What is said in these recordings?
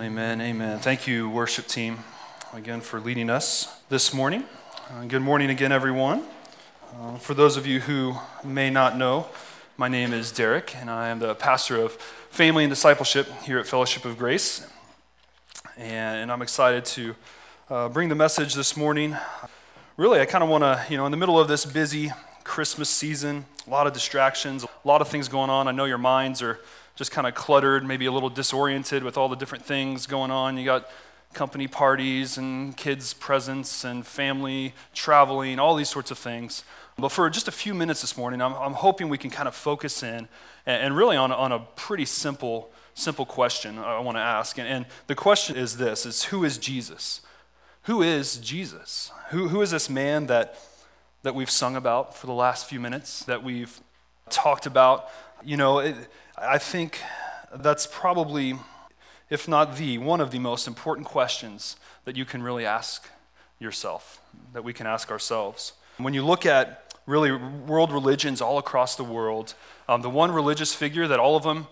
Amen, amen. Thank you, worship team, again for leading us this morning. Uh, good morning again, everyone. Uh, for those of you who may not know, my name is Derek, and I am the pastor of family and discipleship here at Fellowship of Grace. And, and I'm excited to uh, bring the message this morning. Really, I kind of want to, you know, in the middle of this busy Christmas season, a lot of distractions, a lot of things going on. I know your minds are just kind of cluttered, maybe a little disoriented with all the different things going on. You got company parties and kids' presents and family traveling, all these sorts of things. But for just a few minutes this morning, I'm, I'm hoping we can kind of focus in and, and really on, on a pretty simple, simple question I want to ask. And, and the question is this, is who is Jesus? Who is Jesus? Who, who is this man that, that we've sung about for the last few minutes, that we've talked about? You know, it, I think that's probably, if not the, one of the most important questions that you can really ask yourself, that we can ask ourselves. When you look at really world religions all across the world, um, the one religious figure that all of them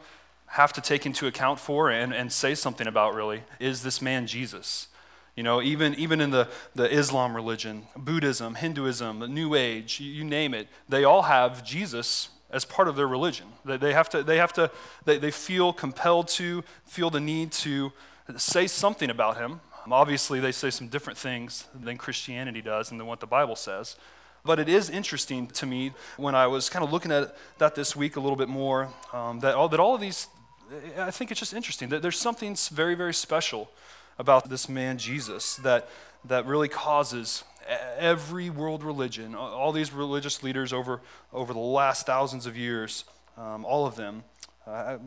have to take into account for and, and say something about really is this man Jesus. You know, even, even in the, the Islam religion, Buddhism, Hinduism, the New Age, you, you name it, they all have Jesus as part of their religion. They have to, they, have to they, they feel compelled to, feel the need to say something about him. Obviously, they say some different things than Christianity does and than what the Bible says. But it is interesting to me when I was kind of looking at that this week a little bit more um, that, all, that all of these, I think it's just interesting that there's something very, very special about this man Jesus that, that really causes every world religion, all these religious leaders over, over the last thousands of years, um, all of them uh,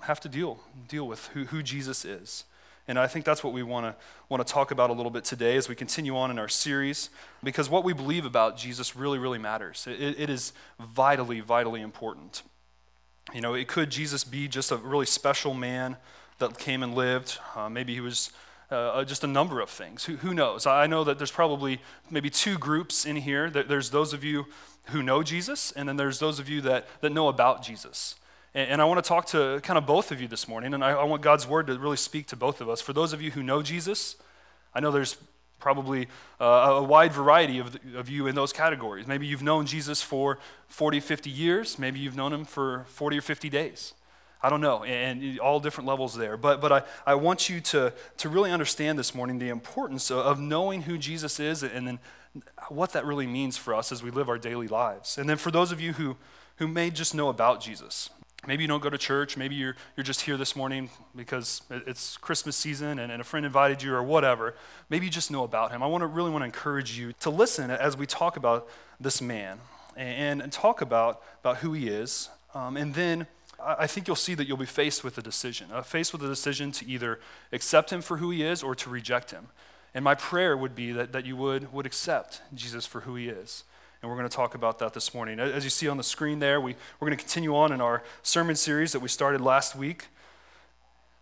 have to deal, deal with who, who Jesus is. And I think that's what we want to want to talk about a little bit today as we continue on in our series, because what we believe about Jesus really, really matters. It, it is vitally, vitally important. You know, it could Jesus be just a really special man that came and lived. Uh, maybe he was uh, uh, just a number of things. Who, who, knows? I know that there's probably maybe two groups in here. There's those of you who know Jesus, and then there's those of you that, that know about Jesus. And, and I want to talk to kind of both of you this morning, and I, I want God's word to really speak to both of us. For those of you who know Jesus, I know there's probably uh, a wide variety of, of you in those categories. Maybe you've known Jesus for 40, 50 years. Maybe you've known him for 40 or 50 days. I don't know, and all different levels there. But, but I, I want you to, to really understand this morning the importance of knowing who Jesus is and then what that really means for us as we live our daily lives. And then for those of you who, who may just know about Jesus, maybe you don't go to church, maybe you're, you're just here this morning because it's Christmas season and, and a friend invited you or whatever, maybe you just know about him. I want to really want to encourage you to listen as we talk about this man and, and talk about, about who he is. Um, and then I think you'll see that you'll be faced with a decision, uh, faced with a decision to either accept him for who he is or to reject him. And my prayer would be that, that you would, would accept Jesus for who he is. And we're going to talk about that this morning. As you see on the screen there, we, we're going to continue on in our sermon series that we started last week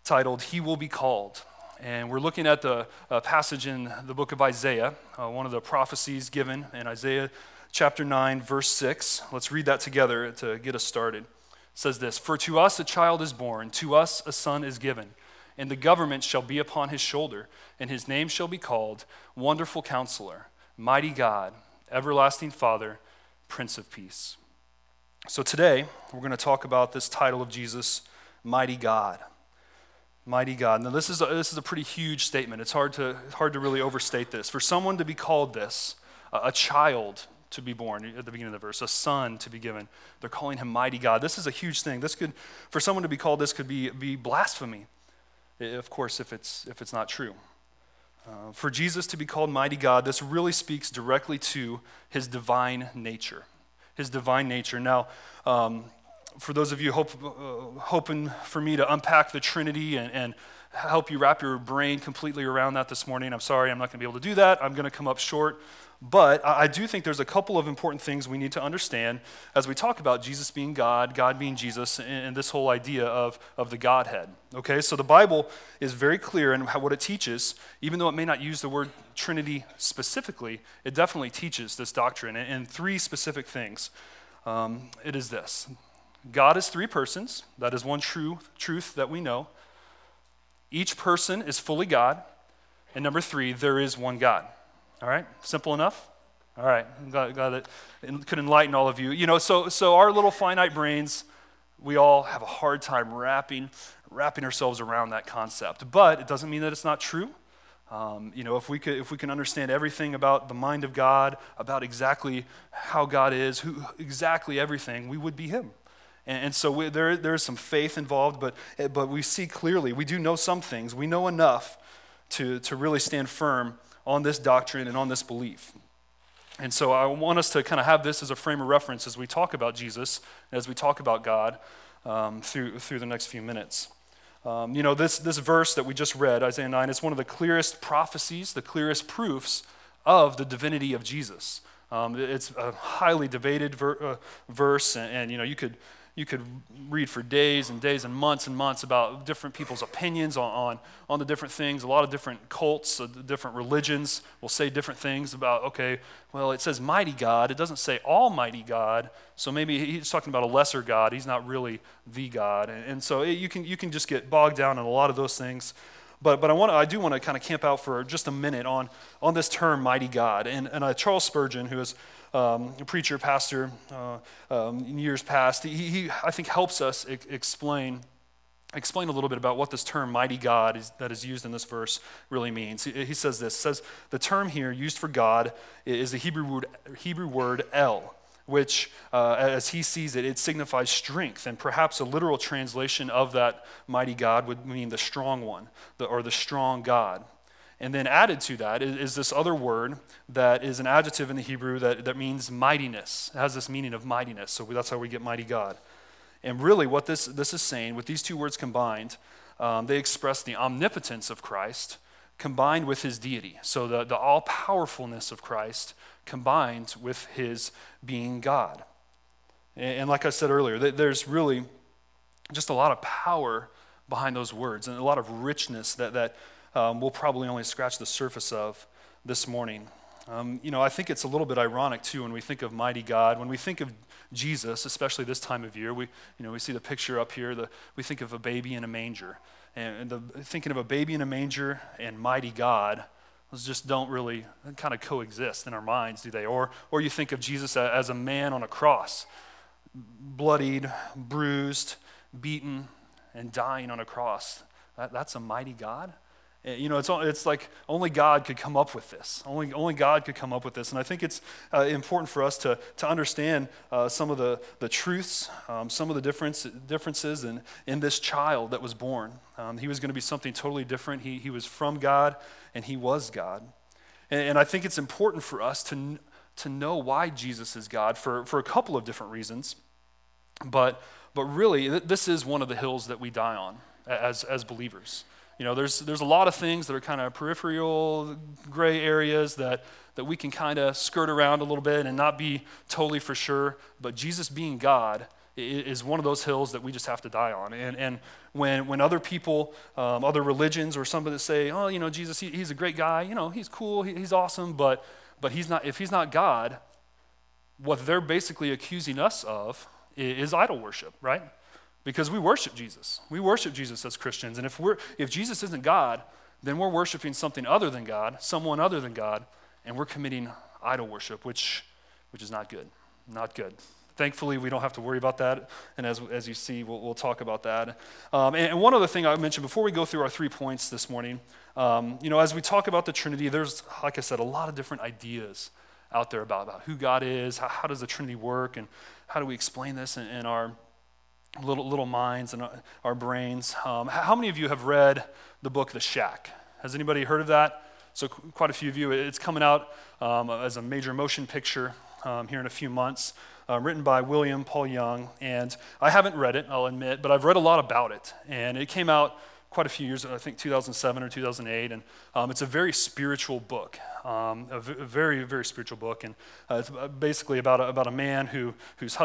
titled, He Will Be Called. And we're looking at the uh, passage in the book of Isaiah, uh, one of the prophecies given in Isaiah chapter 9, verse 6. Let's read that together to get us started says this For to us a child is born, to us a son is given, and the government shall be upon his shoulder, and his name shall be called Wonderful Counselor, Mighty God, Everlasting Father, Prince of Peace. So today, we're going to talk about this title of Jesus, Mighty God. Mighty God. Now, this is a, this is a pretty huge statement. It's hard to, hard to really overstate this. For someone to be called this, a, a child, to be born at the beginning of the verse, a son to be given. They're calling him mighty God. This is a huge thing. This could, for someone to be called this, could be, be blasphemy, of course, if it's, if it's not true. Uh, for Jesus to be called mighty God, this really speaks directly to his divine nature. His divine nature. Now, um, for those of you hope, uh, hoping for me to unpack the Trinity and, and help you wrap your brain completely around that this morning, I'm sorry, I'm not going to be able to do that. I'm going to come up short but I do think there's a couple of important things we need to understand as we talk about Jesus being God, God being Jesus, and this whole idea of, of the Godhead. Okay, so the Bible is very clear in what it teaches, even though it may not use the word Trinity specifically, it definitely teaches this doctrine in three specific things. Um, it is this God is three persons, that is one true truth that we know. each person is fully God. And number three, there is one God. All right? Simple enough? All right. Glad, glad that it could enlighten all of you. You know, so, so our little finite brains, we all have a hard time wrapping, wrapping ourselves around that concept. But it doesn't mean that it's not true. Um, you know, if we, could, if we can understand everything about the mind of God, about exactly how God is, who, exactly everything, we would be Him. And, and so we, there, there is some faith involved, but, but we see clearly, we do know some things. We know enough to, to really stand firm on this doctrine and on this belief. And so I want us to kind of have this as a frame of reference as we talk about Jesus, as we talk about God um, through, through the next few minutes. Um, you know, this, this verse that we just read, Isaiah 9, is one of the clearest prophecies, the clearest proofs of the divinity of Jesus. Um, it's a highly debated ver- uh, verse, and, and, you know, you could you could read for days and days and months and months about different people's opinions on, on, on the different things. A lot of different cults, uh, different religions will say different things about, okay, well, it says mighty God. It doesn't say almighty God. So maybe he's talking about a lesser God. He's not really the God. And, and so it, you, can, you can just get bogged down in a lot of those things. But, but I, wanna, I do want to kind of camp out for just a minute on, on this term, mighty God. And, and uh, Charles Spurgeon, who is um, preacher, pastor uh, um, in years past, he, he, I think, helps us explain explain a little bit about what this term mighty god is, that is used in this verse really means. He, he says this says the term here used for god is the hebrew word, hebrew word el which uh, as he sees it it signifies strength and perhaps a literal translation of that mighty god would mean the strong one the, or the strong god and then added to that is, is, this other word that is an adjective in the Hebrew that, that means mightiness. It has this meaning of mightiness. So that's how we get mighty God. And really, what this, this is saying, with these two words combined, um, they express the omnipotence of Christ combined with his deity. So the, the all powerfulness of Christ combined with his being God. And, and like I said earlier, there's really just a lot of power behind those words and a lot of richness that, that um, we'll probably only scratch the surface of this morning. Um, you know, I think it's a little bit ironic too when we think of mighty God, when we think of Jesus, especially this time of year. We, you know, we see the picture up here. The, we think of a baby in a manger, and, the, thinking of a baby in a manger and mighty God. Those just don't really kind of coexist in our minds, do they? Or, or you think of Jesus as a man on a cross, bloodied, bruised, beaten, and dying on a cross. That, that's a mighty God. Eh, you know, it's, it's like only God could come up with this. Only, only God could come up with this. And I think it's uh, important for us to, to understand uh, some of the, the truths, um, some of the difference, differences in, in this child that was born. Um, he was going to be something totally different. He, he was from God, and he was God. And, and I think it's important for us to, to know why Jesus is God for, for a couple of different reasons. But, but really, this is one of the hills that we die on as, as believers. You know, there's, there's a lot of things that are kind of peripheral, gray areas that, that we can kind of skirt around a little bit and not be totally for sure. But Jesus being God is one of those hills that we just have to die on. And, and when, when other people, um, other religions, or somebody that say, oh, you know, Jesus, he, he's a great guy, you know, he's cool, he, he's awesome, but, but he's not, if he's not God, what they're basically accusing us of is idol worship, right? Because we worship Jesus. We worship Jesus as Christians. And if, we're, if Jesus isn't God, then we're worshiping something other than God, someone other than God, and we're committing idol worship, which, which is not good. Not good. Thankfully, we don't have to worry about that. And as, as you see, we'll, we'll talk about that. Um, and, and, one other thing I mentioned before we go through our three points this morning, um, you know, as we talk about the Trinity, there's, like I said, a lot of different ideas out there about, about who God is, how, how does the Trinity work, and how do we explain this in, in our little, little minds and our brains. Um, how many of you have read the book The Shack? Has anybody heard of that? So, quite a few of you. It's coming out um, as a major motion picture um, here in a few months, uh, written by William Paul Young. And I haven't read it, I'll admit, but I've read a lot about it. And it came out quite a few years, I think 2007 or 2008, and um, it's a very spiritual book, um, a, v- a very, very spiritual book, and uh, it's basically about a, about a man who, whose,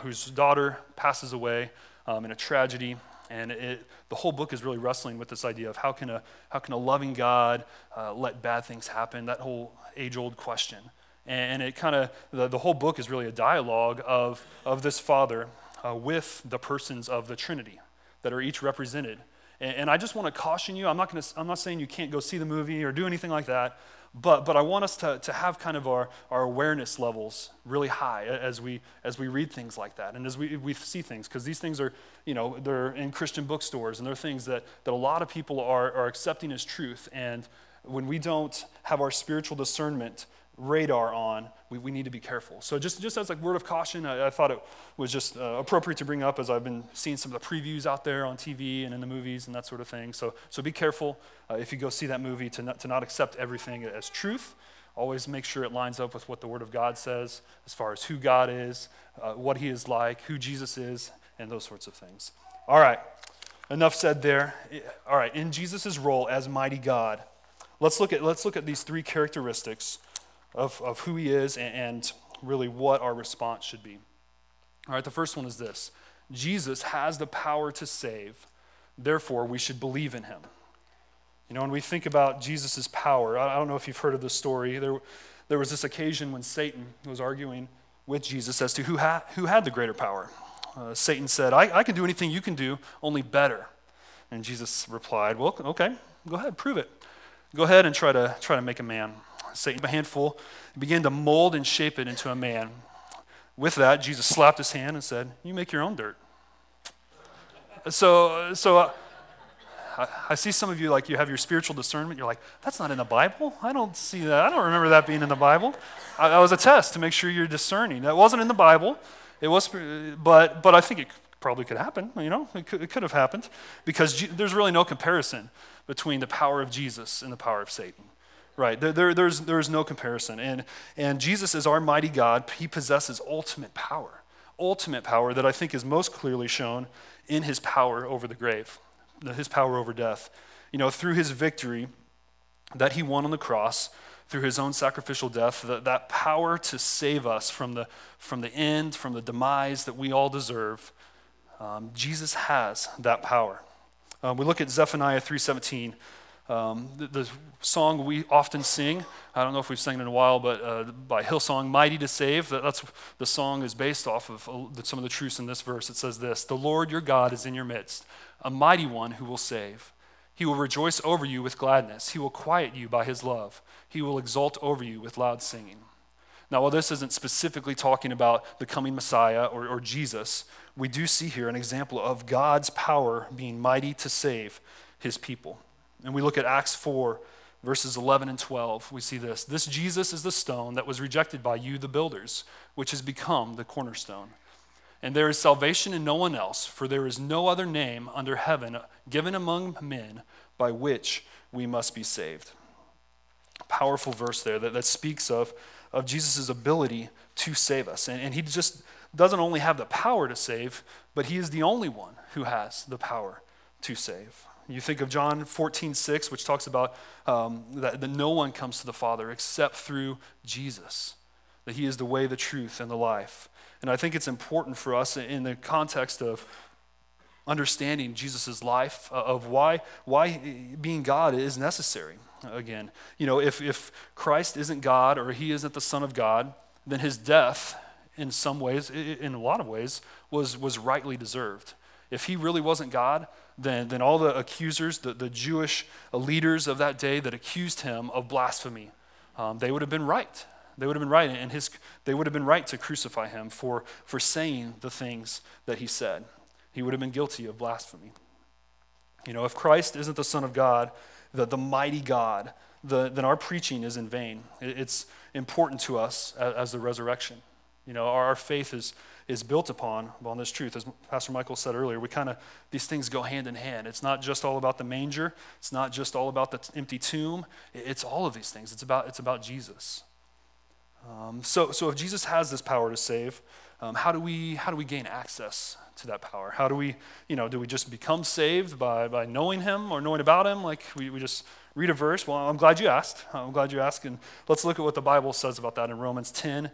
whose daughter passes away um, in a tragedy, and it, the whole book is really wrestling with this idea of how can a, how can a loving God uh, let bad things happen, that whole age-old question. And it kind of, the, the whole book is really a dialogue of, of this father uh, with the persons of the Trinity that are each represented And, and I just want to caution you. I'm not, gonna, I'm not saying you can't go see the movie or do anything like that. But, but I want us to, to have kind of our, our awareness levels really high as we, as we read things like that and as we, we see things, because these things are, you know, they're in Christian bookstores and they're things that, that a lot of people are, are accepting as truth. And when we don't have our spiritual discernment radar on, we, we need to be careful. So just, just as like word of caution, I, I thought it was just uh, appropriate to bring up as I've been seeing some of the previews out there on TV and in the movies and that sort of thing. So, so be careful uh, if you go see that movie to not, to not accept everything as truth. Always make sure it lines up with what the Word of God says as far as who God is, uh, what He is like, who Jesus is, and those sorts of things. All right, enough said there. All right, in Jesus' role as mighty God, let's look at, let's look at these three characteristics of, of who he is and, and really what our response should be. All right, the first one is this Jesus has the power to save, therefore, we should believe in him. You know, when we think about Jesus' power, I don't know if you've heard of the story. There, there was this occasion when Satan was arguing with Jesus as to who, ha- who had the greater power. Uh, Satan said, I, I can do anything you can do, only better. And Jesus replied, Well, okay, go ahead, prove it. Go ahead and try to, try to make a man. Satan, a handful, and began to mold and shape it into a man. With that, Jesus slapped his hand and said, You make your own dirt. So, so uh, I, see some of you like you have your spiritual discernment. You're like, That's not in the Bible. I don't see that. I don't remember that being in the Bible. That was a test to make sure you're discerning. That wasn't in the Bible. It was, but, but I think it probably could happen. You know, it could, it could have happened because there's really no comparison between the power of Jesus and the power of Satan. Right. There, there, there's, there's no comparison. And, and Jesus is our mighty God. He possesses ultimate power, ultimate power that I think is most clearly shown in his power over the grave, his power over death. You know, through his victory that he won on the cross, through his own sacrificial death, that, that power to save us from the, from the end, from the demise that we all deserve, um, Jesus has that power. Um, we look at Zephaniah 3.17. Um, the, the, song we often sing, I don't know if we've sung it in a while, but uh, by Hillsong, Mighty to Save, that, that's the song is based off of uh, some of the truths in this verse. It says this The Lord your God is in your midst, a mighty one who will save. He will rejoice over you with gladness. He will quiet you by his love. He will exult over you with loud singing. Now, while this isn't specifically talking about the coming Messiah or, or Jesus, we do see here an example of God's power being mighty to save his people. And we look at Acts 4, verses 11 and 12. We see this. This Jesus is the stone that was rejected by you, the builders, which has become the cornerstone. And there is salvation in no one else, for there is no other name under heaven given among men by which we must be saved. Powerful verse there that, that speaks of, of Jesus' ability to save us. And, and he just doesn't only have the power to save, but he is the only one who has the power to save. You think of John 14, 6, which talks about um, that, that no one comes to the Father except through Jesus, that He is the way, the truth, and the life. And I think it's important for us in the context of understanding Jesus' life, uh, of why, why being God is necessary. Again, you know, if, if Christ isn't God or He isn't the Son of God, then His death, in some ways, in a lot of ways, was, was rightly deserved. If He really wasn't God, then, then all the accusers, the, the Jewish leaders of that day that accused him of blasphemy, um, they would have been right. They would have been right, and his, they would have been right to crucify him for, for saying the things that he said. He would have been guilty of blasphemy. You know, if Christ isn't the Son of God, the, the mighty God, the, then our preaching is in vain. It, it's important to us as, as the resurrection. You know, our, our faith is, is built upon on this truth. As Pastor Michael said earlier, we kind of, these things go hand in hand. It's not just all about the manger, it's not just all about the empty tomb, it's all of these things. It's about, it's about Jesus. Um, so, so if Jesus has this power to save, um, how, do we, how do we gain access to that power? How do we, you know, do we just become saved by, by knowing him or knowing about him? Like we, we just read a verse? Well, I'm glad you asked. I'm glad you asked. And let's look at what the Bible says about that in Romans 10,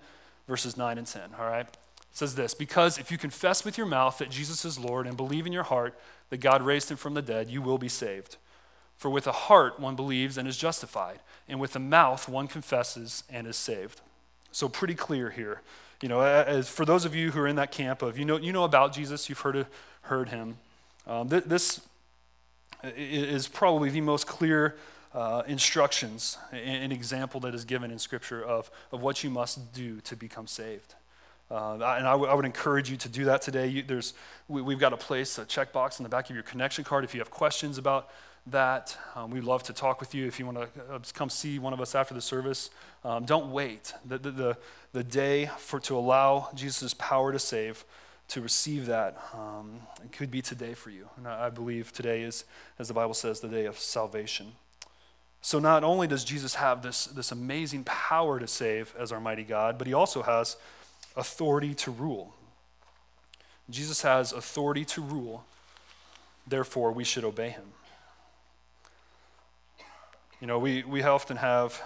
verses 9 and 10, all right? Says this Because if you confess with your mouth that Jesus is Lord and believe in your heart that God raised him from the dead, you will be saved. For with the heart one believes and is justified, and with the mouth one confesses and is saved. So, pretty clear here. You know, as for those of you who are in that camp of, you know, you know about Jesus, you've heard, heard him. Um, th- this, is probably the most clear uh, instructions, an example that is given in Scripture of, of what you must do to become saved. Uh, and I, w- I would encourage you to do that today. You, there's, we, have got a place, a checkbox in the back of your connection card if you have questions about that. Um, we'd love to talk with you if you want to uh, come see one of us after the service. Um, don't wait. The, the, the, the, day for, to allow Jesus' power to save, to receive that, um, could be today for you. And I, I believe today is, as the Bible says, the day of salvation. So not only does Jesus have this, this amazing power to save as our mighty God, but he also has authority to rule. Jesus has authority to rule, therefore, we should obey him. You know, we, we often have,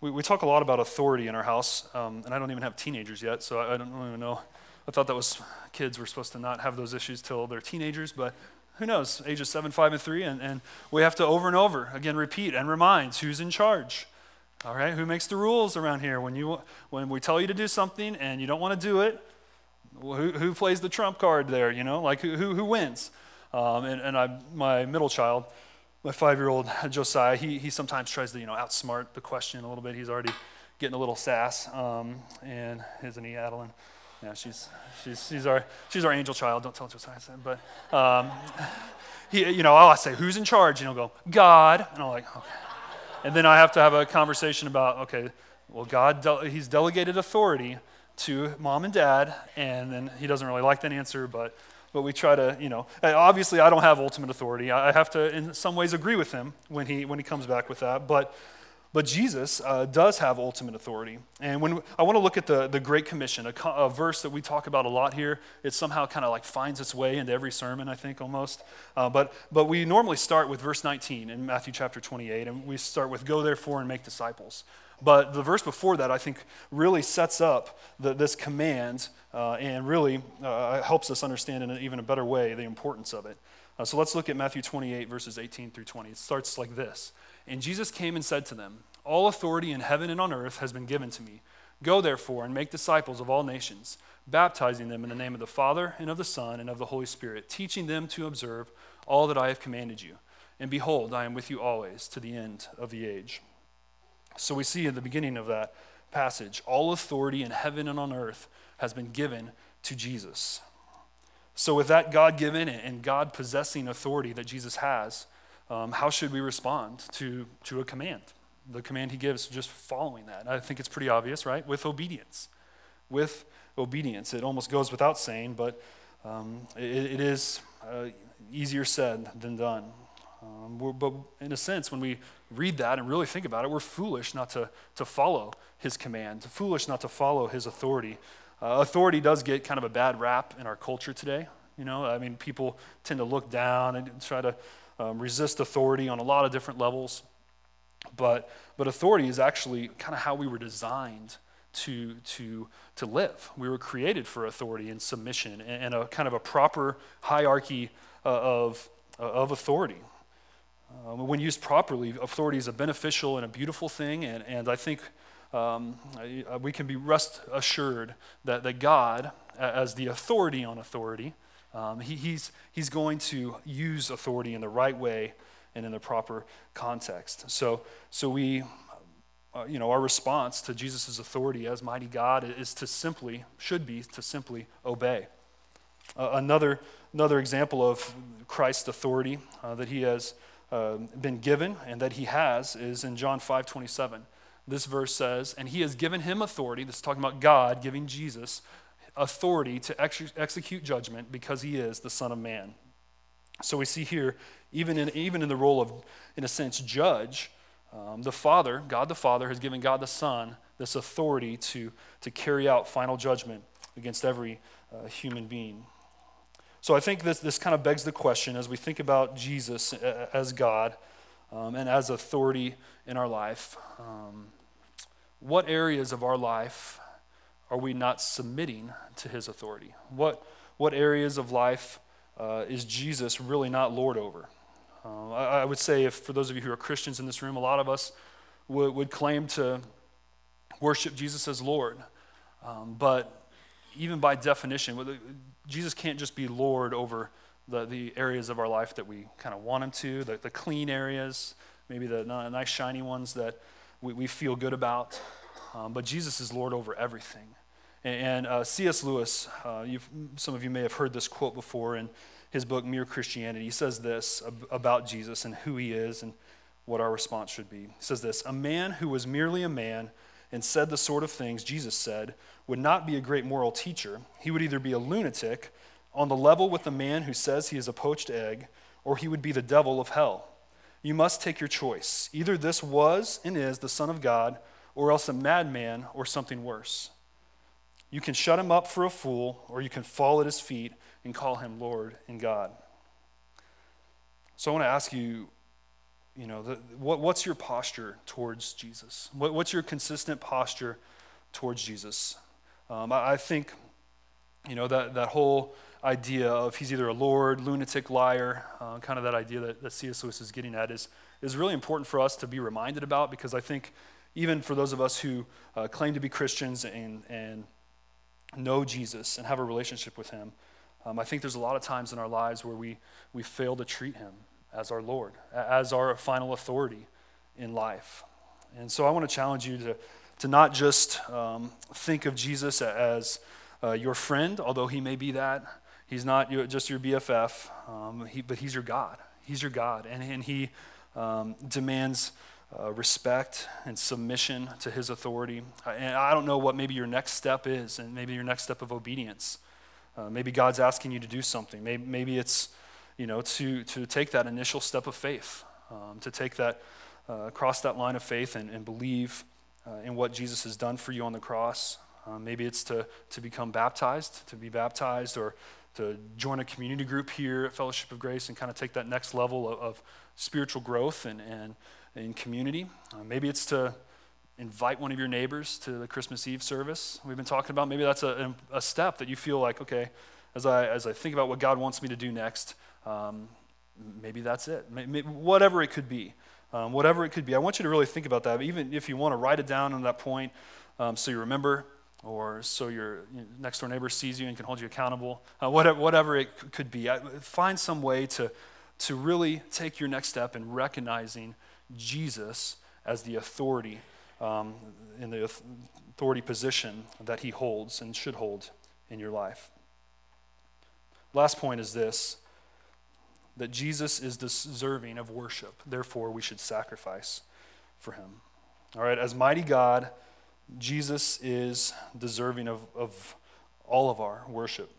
we, we talk a lot about authority in our house, um, and I don't even have teenagers yet, so I, I don't even know. I thought that was kids were supposed to not have those issues till they're teenagers, but who knows, ages seven, five, and three, and, and we have to over and over again repeat and remind who's in charge. All right, who makes the rules around here? When, you, when we tell you to do something and you don't want to do it, who, who plays the trump card there? You know, like who, who, who wins? Um, and and I, my middle child, my five-year-old Josiah, he, he sometimes tries to you know outsmart the question a little bit. He's already getting a little sass. Um, and isn't he, Adeline? Yeah, she's she's she's our she's our angel child. Don't tell Josiah that. But um, he, you know, I say, who's in charge? And he'll go, God. And I'm like, okay. And then I have to have a conversation about, okay, well, God, de- He's delegated authority to mom and dad, and then He doesn't really like that answer, but, but we try to, you know, obviously I don't have ultimate authority. I have to, in some ways, agree with Him when He, when he comes back with that, but but Jesus uh, does have ultimate authority. And when I want to look at the, the Great Commission, a, a verse that we talk about a lot here, it somehow kind of like finds its way into every sermon, I think, almost. Uh, but, but we normally start with verse 19 in Matthew chapter 28, and we start with, Go therefore and make disciples. But the verse before that, I think, really sets up the, this command uh, and really uh, helps us understand in an even a better way the importance of it. Uh, so let's look at Matthew 28, verses 18 through 20. It starts like this. And Jesus came and said to them, All authority in heaven and on earth has been given to me. Go therefore and make disciples of all nations, baptizing them in the name of the Father and of the Son and of the Holy Spirit, teaching them to observe all that I have commanded you. And behold, I am with you always to the end of the age. So we see at the beginning of that passage, all authority in heaven and on earth has been given to Jesus. So, with that God given and God possessing authority that Jesus has, um, how should we respond to, to a command? The command he gives, just following that. I think it's pretty obvious, right? With obedience. With obedience. It almost goes without saying, but um, it, it is uh, easier said than done. Um, but in a sense, when we read that and really think about it, we're foolish not to, to follow his command, foolish not to follow his authority. Uh, authority does get kind of a bad rap in our culture today. You know, I mean, people tend to look down and try to um, resist authority on a lot of different levels. But, but authority is actually kind of how we were designed to, to, to live. We were created for authority and submission and, and a kind of a proper hierarchy uh, of, uh, of authority. Um, when used properly, authority is a beneficial and a beautiful thing, and, and I think um, we can be rest assured that, that God, as the authority on authority, um, he, he's, he's going to use authority in the right way and in the proper context. So, so we, uh, you know, our response to Jesus' authority as mighty God is to simply, should be to simply obey. Uh, another, another example of Christ's authority uh, that he has uh, been given and that he has is in John 5 27. This verse says, And he has given him authority, this is talking about God giving Jesus authority to ex- execute judgment because he is the Son of Man. So we see here, even in, even in the role of, in a sense, judge, um, the Father, God the Father, has given God the Son this authority to, to carry out final judgment against every uh, human being. So I think this, this kind of begs the question as we think about Jesus uh, as God um, and as authority in our life. Um, what areas of our life are we not submitting to his authority? What, what areas of life uh, is Jesus really not Lord over? Uh, I, I, would say, if for those of you who are Christians in this room, a lot of us would, would claim to worship Jesus as Lord. Um, but even by definition, Jesus can't just be Lord over the, the areas of our life that we kind of want Him to, the, the clean areas, maybe the nice, shiny ones that we, we feel good about. Um, but Jesus is Lord over everything. And, uh, C.S. Lewis, uh, some of you may have heard this quote before in his book, Mere Christianity. He says this about Jesus and who he is and what our response should be. He says this A man who was merely a man and said the sort of things Jesus said would not be a great moral teacher. He would either be a lunatic on the level with the man who says he is a poached egg, or he would be the devil of hell. You must take your choice. Either this was and is the Son of God, or else a madman or something worse. You can shut him up for a fool, or you can fall at his feet and call him Lord and God. So I want to ask you, you know, the, what, what's your posture towards Jesus? What, what's your consistent posture towards Jesus? Um, I, I, think, you know, that, that whole idea of he's either a Lord, lunatic, liar, uh, kind of that idea that, that C.S. Lewis is getting at is, is really important for us to be reminded about because I think even for those of us who uh, claim to be Christians and, and know Jesus and have a relationship with him, um, I think there's a lot of times in our lives where we, we fail to treat him as our Lord, as our final authority in life. And so I want to challenge you to, to not just um, think of Jesus as uh, your friend, although he may be that. He's not your, just your BFF, um, he, but he's your God. He's your God. And, and he um, demands uh, respect and submission to his authority. And I don't know what maybe your next step is, and maybe your next step of obedience. Uh, maybe God's asking you to do something. Maybe, maybe it's, you know, to, to take that initial step of faith, um, to take that, uh, cross that line of faith and, and believe uh, in what Jesus has done for you on the cross. Uh, maybe it's to, to become baptized, to be baptized, or to join a community group here at Fellowship of Grace and kind of take that next level of, of spiritual growth and, and in community. Uh, maybe it's to invite one of your neighbors to the Christmas Eve service we've been talking about. Maybe that's a, a step that you feel like, okay, as I, as I think about what God wants me to do next, um, maybe that's it. Maybe, whatever it could be. Um, whatever it could be. I want you to really think about that. Even if you want to write it down on that point um, so you remember, or so your next door neighbor sees you and can hold you accountable, uh, whatever, whatever it could be. I, find some way to, to really take your next step in recognizing Jesus as the authority um, in the authority position that he holds and should hold in your life. Last point is this that Jesus is deserving of worship. Therefore, we should sacrifice for him. All right, as mighty God, Jesus is deserving of, of all of our worship.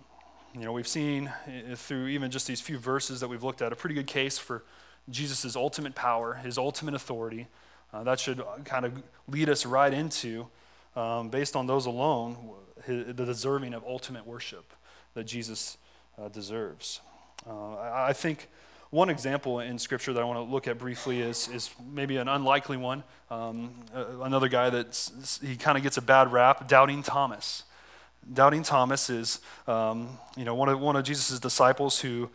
You know, we've seen eh, through even just these few verses that we've looked at a pretty good case for Jesus' ultimate power, his ultimate authority. Uh, that should kind of lead us right into, um, based on those alone, his, the deserving of ultimate worship that Jesus uh, deserves. Uh, I, I, think one example in Scripture that I want to look at briefly is, is maybe an unlikely one. Um, another guy that he kind of gets a bad rap, Doubting Thomas. Doubting Thomas is, um, you know, one of, one of Jesus' disciples who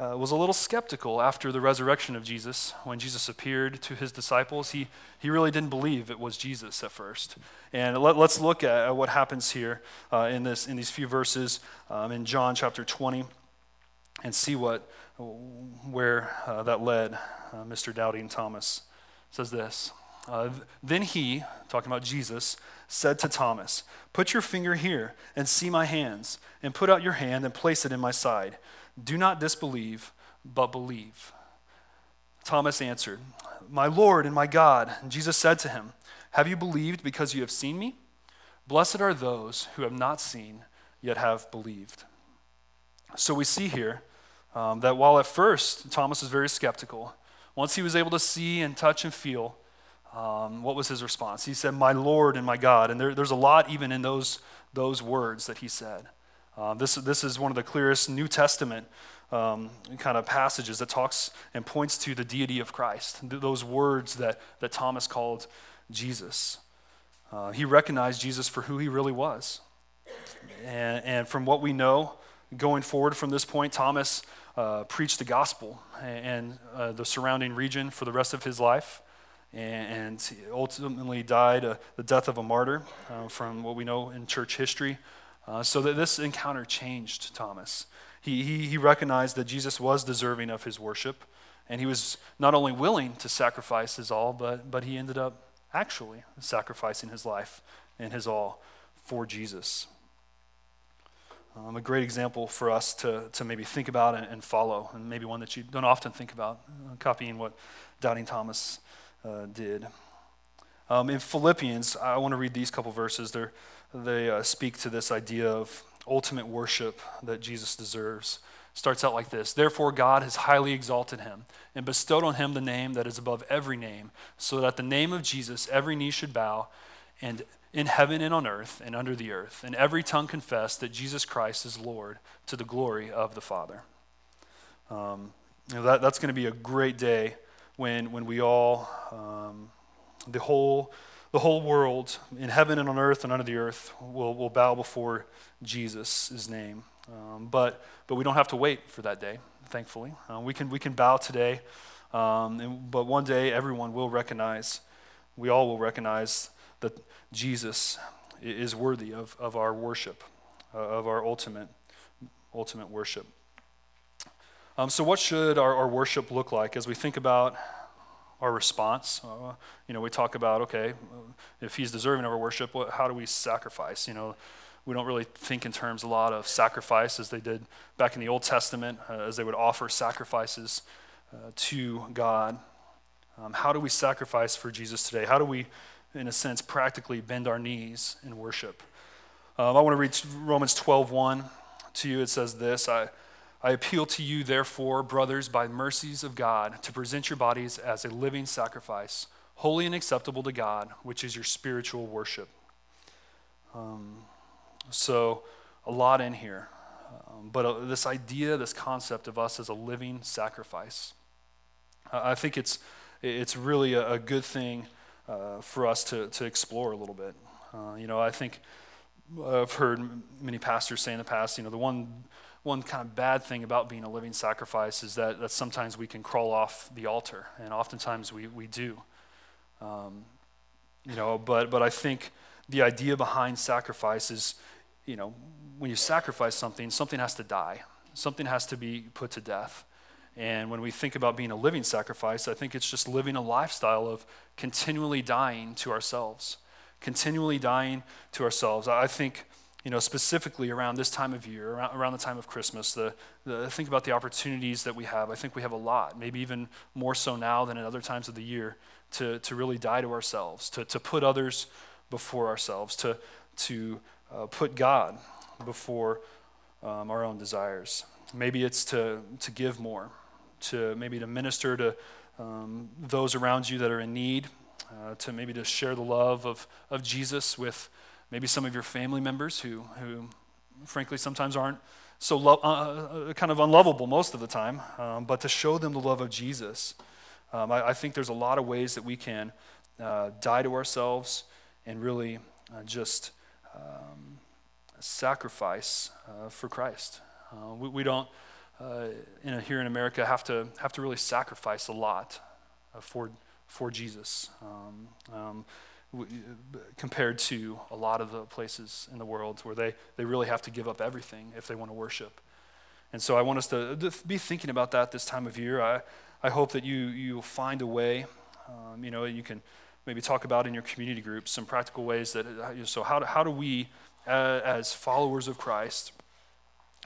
uh, was a little skeptical after the resurrection of Jesus. When Jesus appeared to his disciples, he, he really didn't believe it was Jesus at first. And let, us look at what happens here uh, in, this, in these few verses um, in John chapter 20 and see what, where uh, that led uh, Mr. Doubting Thomas. It says this uh, Then he, talking about Jesus, said to Thomas, Put your finger here and see my hands, and put out your hand and place it in my side. Do not disbelieve, but believe. Thomas answered, My Lord and my God. And Jesus said to him, Have you believed because you have seen me? Blessed are those who have not seen, yet have believed. So we see here um, that while at first Thomas was very skeptical, once he was able to see and touch and feel, um, what was his response? He said, My Lord and my God. And there, there's a lot even in those, those words that he said. Uh, this, this is one of the clearest New Testament um, kind of passages that talks and points to the deity of Christ, th- those words that, that Thomas called Jesus. Uh, he recognized Jesus for who he really was. And, and, from what we know, going forward from this point, Thomas uh, preached the gospel and, uh, the surrounding region for the rest of his life. And, and ultimately died uh, the death of a martyr uh, from what we know in church history. Uh, so that this encounter changed Thomas. He, he, he recognized that Jesus was deserving of his worship, and he was not only willing to sacrifice his all, but, but he ended up actually sacrificing his life and his all for Jesus. Um, a great example for us to, to maybe think about and, and, follow, and maybe one that you don't often think about, uh, copying what Doubting Thomas uh, did. Um, in Philippians, I want to read these couple verses. They're, they uh, speak to this idea of ultimate worship that Jesus deserves. Starts out like this Therefore, God has highly exalted him and bestowed on him the name that is above every name, so that the name of Jesus every knee should bow, and in heaven and on earth and under the earth, and every tongue confess that Jesus Christ is Lord to the glory of the Father. Um, you know, that, that's going to be a great day when, when we all, um, the, whole, the whole world in heaven and on earth and under the earth will, will bow before Jesus' name. Um, but, but we don't have to wait for that day, thankfully. Uh, we, can, we can bow today, um, and, but one day everyone will recognize, we all will recognize that Jesus is worthy of, of our worship, uh, of our ultimate, ultimate worship. Um, so, what should our, our worship look like as we think about our response? Uh, you know, we talk about, okay, if he's deserving of our worship, what, how do we sacrifice? You know, we don't really think in terms a lot of sacrifice as they did back in the Old Testament, uh, as they would offer sacrifices uh, to God. Um, how do we sacrifice for Jesus today? How do we in a sense, practically bend our knees in worship. Um, I want to read Romans 12:1 to you. It says this I, I appeal to you, therefore, brothers, by mercies of God, to present your bodies as a living sacrifice, holy and acceptable to God, which is your spiritual worship. Um, so, a lot in here. Um, but uh, this idea, this concept of us as a living sacrifice, I think it's, it's really a, a good thing uh, for us to, to explore a little bit. Uh, you know, I think I've heard many pastors say in the past, you know, the one, one kind of bad thing about being a living sacrifice is that, that sometimes we can crawl off the altar, and oftentimes we, we do. Um, you know, but, but I think the idea behind sacrifice is, you know, when you sacrifice something, something has to die, something has to be put to death. And when we think about being a living sacrifice, I think it's just living a lifestyle of continually dying to ourselves, continually dying to ourselves. I think, you know, specifically around this time of year, around, around the time of Christmas, the, the, think about the opportunities that we have. I think we have a lot, maybe even more so now than at other times of the year, to, to really die to ourselves, to, to put others before ourselves, to, to uh, put God before um, our own desires. Maybe it's to, to give more to maybe to minister to um, those around you that are in need, uh, to maybe to share the love of, of Jesus with maybe some of your family members who, who frankly, sometimes aren't so lo- uh, uh, kind of unlovable most of the time, um, but to show them the love of Jesus. Um, I, I, think there's a lot of ways that we can uh, die to ourselves and really uh, just um, sacrifice uh, for Christ. we, we don't uh, in, here in America have to have to really sacrifice a lot uh, for for Jesus um, um, compared to a lot of the places in the world where they, they really have to give up everything if they want to worship. And so I want us to be thinking about that this time of year. I, I hope that you you find a way, um, you know, you can maybe talk about in your community groups some practical ways that, uh, so how do, how do we, uh, as followers of Christ,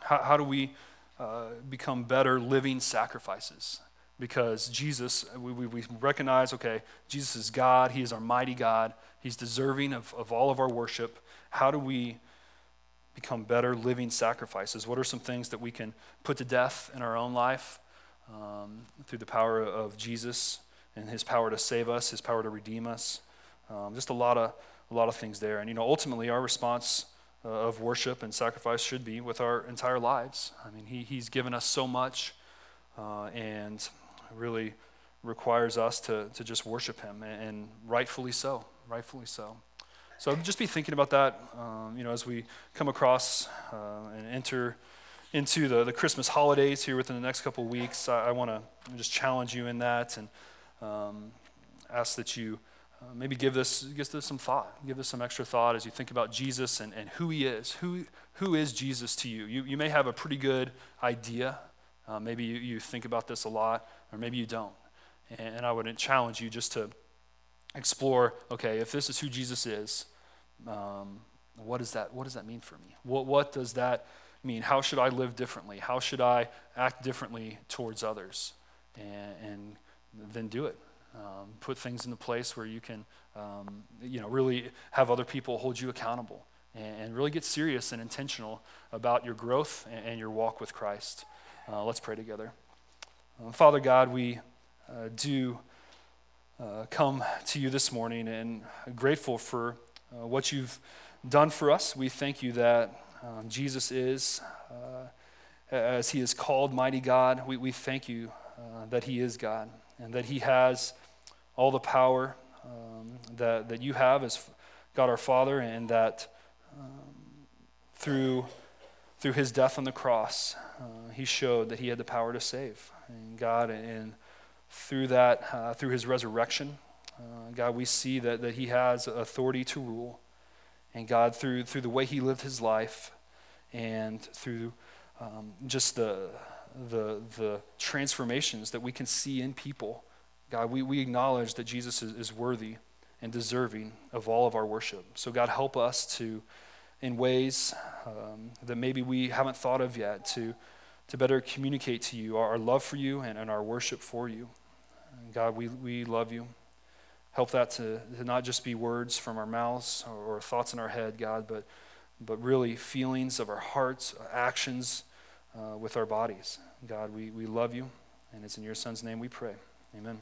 how, how do we uh, become better living sacrifices because Jesus, we, we, we, recognize, okay, Jesus is God, He is our mighty God, He's deserving of, of all of our worship. How do we become better living sacrifices? What are some things that we can put to death in our own life um, through the power of Jesus and His power to save us, His power to redeem us? Um, just a lot of a lot of things there. And you know, ultimately, our response uh, of worship and sacrifice should be with our entire lives. I mean, he, He's given us so much uh, and really requires us to, to just worship Him, and, rightfully so, rightfully so. So just be thinking about that, um, you know, as we come across uh, and enter into the, the Christmas holidays here within the next couple weeks. I, I want to just challenge you in that and um, ask that you uh, maybe give this, give this some thought. Give this some extra thought as you think about Jesus and, and who he is. Who, who is Jesus to you? you? You may have a pretty good idea. Uh, maybe you, you think about this a lot, or maybe you don't. And, I would challenge you just to explore okay, if this is who Jesus is, um, what, is that, what does that mean for me? What, what does that mean? How should I live differently? How should I act differently towards others? And, and then do it. Um, put things into place where you can, um, you know, really have other people hold you accountable and, and, really get serious and intentional about your growth and, and your walk with Christ. Uh, let's pray together. Uh, Father God, we uh, do uh, come to you this morning and grateful for uh, what you've done for us. We thank you that um, Jesus is, uh, as he is called mighty God, we, we thank you that he is God and that he has all the power um, that, that you have as God our Father, and that um, through, through his death on the cross, uh, he showed that he had the power to save. And God, and through that, uh, through his resurrection, uh, God, we see that, that he has authority to rule. And God, through, through the way he lived his life and through um, just the, the, the transformations that we can see in people, God, we, we acknowledge that Jesus is, is worthy and deserving of all of our worship. So, God, help us to, in ways um, that maybe we haven't thought of yet, to, to better communicate to you our, our love for you and, and our worship for you. God, we, we love you. Help that to, to not just be words from our mouths or, or thoughts in our head, God, but, but really feelings of our hearts, actions uh, with our bodies. God, we, we love you, and it's in your Son's name we pray. Amen.